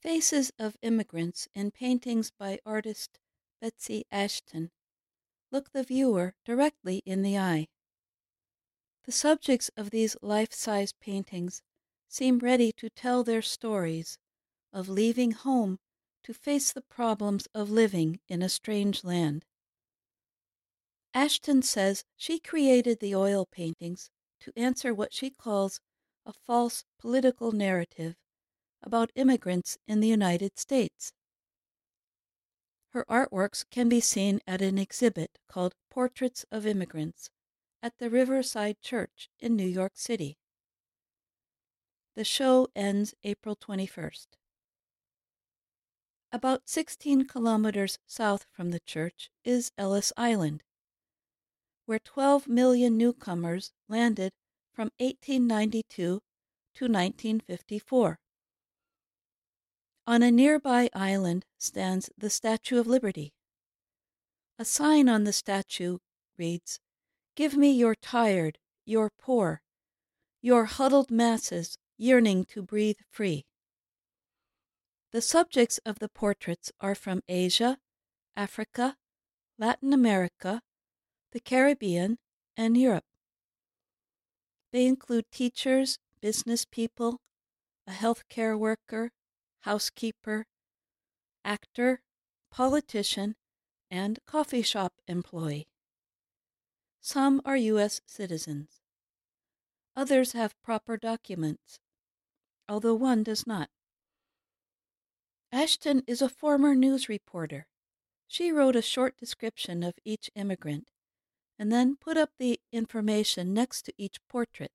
Faces of immigrants in paintings by artist Betsy Ashton look the viewer directly in the eye. The subjects of these life size paintings seem ready to tell their stories of leaving home to face the problems of living in a strange land. Ashton says she created the oil paintings to answer what she calls a false political narrative about immigrants in the United States. Her artworks can be seen at an exhibit called Portraits of Immigrants at the Riverside Church in New York City. The show ends April 21st. About 16 kilometers south from the church is Ellis Island, where 12 million newcomers landed from 1892 to 1954. On a nearby island stands the Statue of Liberty. A sign on the statue reads, Give me your tired, your poor, your huddled masses yearning to breathe free. The subjects of the portraits are from Asia, Africa, Latin America, the Caribbean, and Europe. They include teachers, business people, a healthcare worker, housekeeper, actor, politician, and coffee shop employee. Some are U.S. citizens. Others have proper documents, although one does not. Ashton is a former news reporter. She wrote a short description of each immigrant and then put up the information next to each portrait.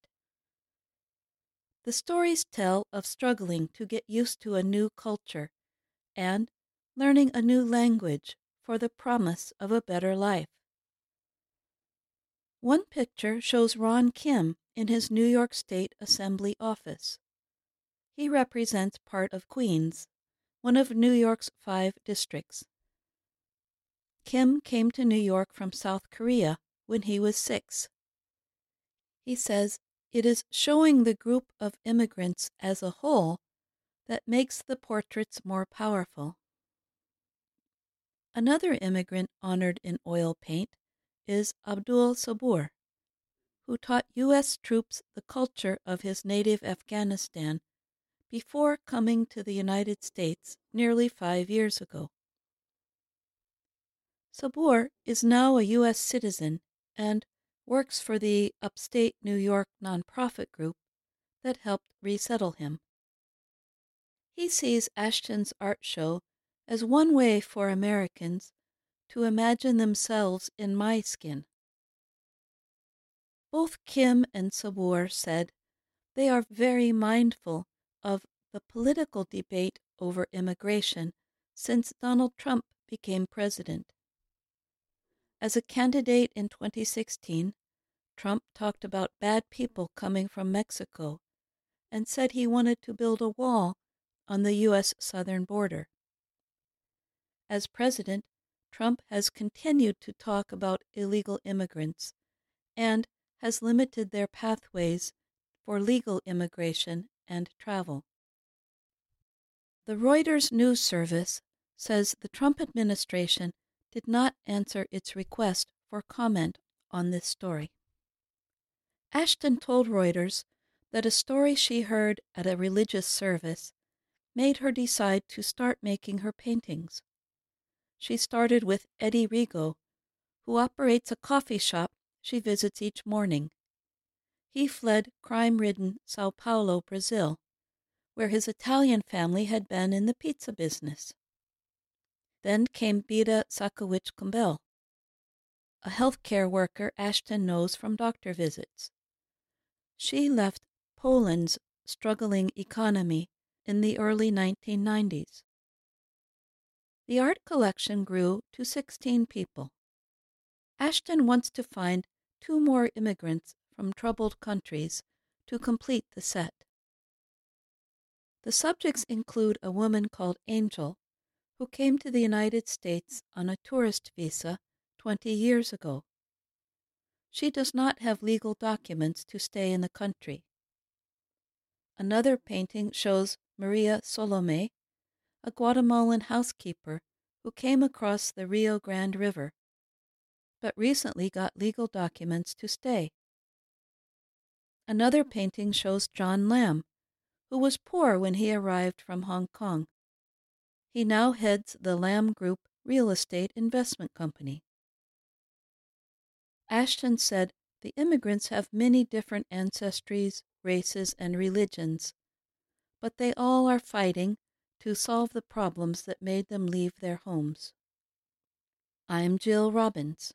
The stories tell of struggling to get used to a new culture and learning a new language for the promise of a better life. One picture shows Ron Kim in his New York State Assembly office. He represents part of Queens, one of New York's five districts. Kim came to New York from South Korea when he was six. He says it is showing the group of immigrants as a whole that makes the portraits more powerful. Another immigrant honored in oil paint is Abdul Sabur, who taught U.S. troops the culture of his native Afghanistan before coming to the United States nearly five years ago. Sabur is now a U.S. citizen and works for the upstate New York nonprofit group that helped resettle him. He sees Ashton's art show as one way for Americans to imagine themselves in my skin. Both Kim and Sabur said they are very mindful of the political debate over immigration since Donald Trump became president. As a candidate in 2016, Trump talked about bad people coming from Mexico and said he wanted to build a wall on the U.S. southern border. As president, Trump has continued to talk about illegal immigrants and has limited their pathways for legal immigration and travel. The Reuters news service says the Trump administration did not answer its request for comment on this story. Ashton told Reuters that a story she heard at a religious service made her decide to start making her paintings. She started with Eddie Rigo, who operates a coffee shop she visits each morning. He fled crime ridden Sao Paulo, Brazil, where his Italian family had been in the pizza business. Then came Bida Sakowicz Kumbel, a healthcare worker Ashton knows from doctor visits. She left Poland's struggling economy in the early 1990s. The art collection grew to 16 people. Ashton wants to find two more immigrants from troubled countries to complete the set. The subjects include a woman called Angel who came to the United States on a tourist visa 20 years ago. She does not have legal documents to stay in the country. Another painting shows Maria Salome, a Guatemalan housekeeper who came across the Rio Grande River, but recently got legal documents to stay. Another painting shows John Lam, who was poor when he arrived from Hong Kong. He now heads the Lam Group Real Estate Investment Company. Ashton said the immigrants have many different ancestries, races, and religions, but they all are fighting to solve the problems that made them leave their homes. I'm Jill Robbins.